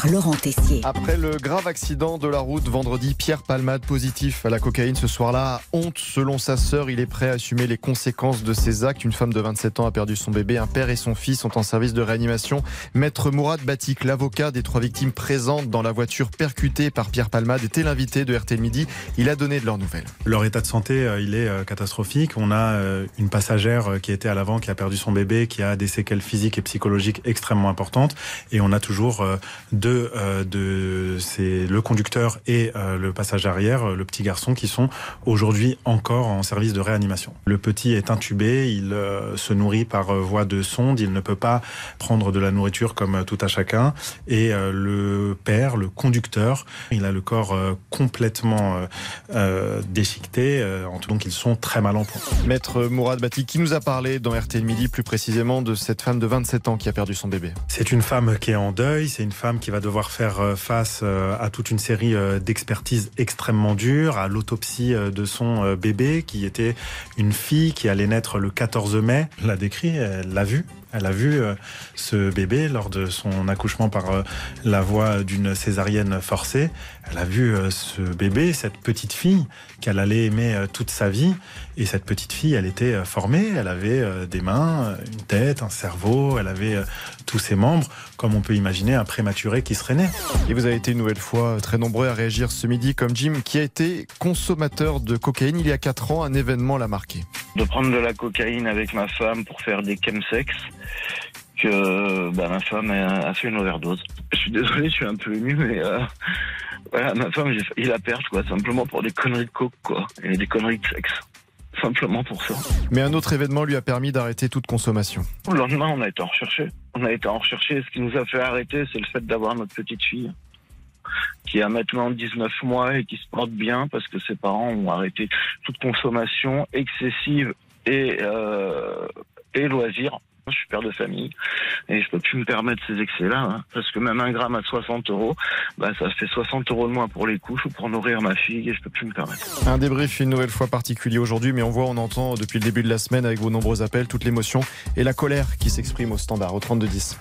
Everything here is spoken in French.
par Laurent Tessier. Après le grave accident de la route vendredi, Pierre Palmade positif à la cocaïne ce soir-là. Honte selon sa sœur, il est prêt à assumer les conséquences de ses actes. Une femme de 27 ans a perdu son bébé, un père et son fils sont en service de réanimation. Maître Mourad Batik, l'avocat des trois victimes présentes dans la voiture percutée par Pierre Palmade, était l'invité de RT Midi. Il a donné de leurs nouvelles. Leur état de santé, euh, il est euh, catastrophique. On a euh, une passagère qui était à l'avant, qui a perdu son bébé, qui a des séquelles physiques et psychologiques extrêmement importantes. Et on a toujours deux euh, de c'est le conducteur et euh, le passager arrière, le petit garçon, qui sont aujourd'hui encore en service de réanimation. Le petit est intubé, il euh, se nourrit par voie de sonde, il ne peut pas prendre de la nourriture comme tout à chacun. Et le père, le conducteur, il a le corps complètement déchiqueté, donc ils sont très mal en point. Maître Mourad Bati, qui nous a parlé dans RTL Midi plus précisément de cette femme de 27 ans qui a perdu son bébé? C'est une femme qui est en deuil, c'est une femme qui va devoir faire euh, face euh, à toute une série euh, d'expertises extrêmement dures, à l'autopsie de son bébé qui était une fille qui allait naître le 14 mai. l'a décrit, elle l'a vu, elle a vu euh, ce bébé lors de son accouchement par euh, la voie d'une césarienne forcée. Elle a vu euh, ce bébé, cette petite fille qu'elle allait aimer toute sa vie. Et cette petite fille, elle était formée. Elle avait des mains, une tête, un cerveau. Elle avait tous ses membres, comme on peut imaginer un prématuré qui serait né. Et vous avez été une nouvelle fois très nombreux à réagir ce midi, comme Jim, qui a été consommateur de cocaïne il y a 4 ans. Un événement l'a marqué. De prendre de la cocaïne avec ma femme pour faire des chemsex que bah, ma femme a, fait une overdose. Je suis désolé, je suis un peu ému, mais euh, voilà, ma femme, j'ai failli la perdre, quoi, simplement pour des conneries de coke, quoi, et des conneries de sexe. Simplement pour ça. Mais un autre événement lui a permis d'arrêter toute consommation. Le lendemain, on a été en recherché. On a été en recherché. Ce qui nous a fait arrêter, c'est le fait d'avoir notre petite fille qui a maintenant 19 mois et qui se porte bien parce que ses parents ont arrêté toute consommation excessive et, euh, et loisirs. Je suis père de famille et je peux plus me permettre ces excès-là hein, parce que même un gramme à 60 euros, bah, ça fait 60 euros de moins pour les couches ou pour nourrir ma fille et je peux plus me permettre. Un débrief une nouvelle fois particulier aujourd'hui, mais on voit, on entend depuis le début de la semaine avec vos nombreux appels toute l'émotion et la colère qui s'exprime au standard au 32 10.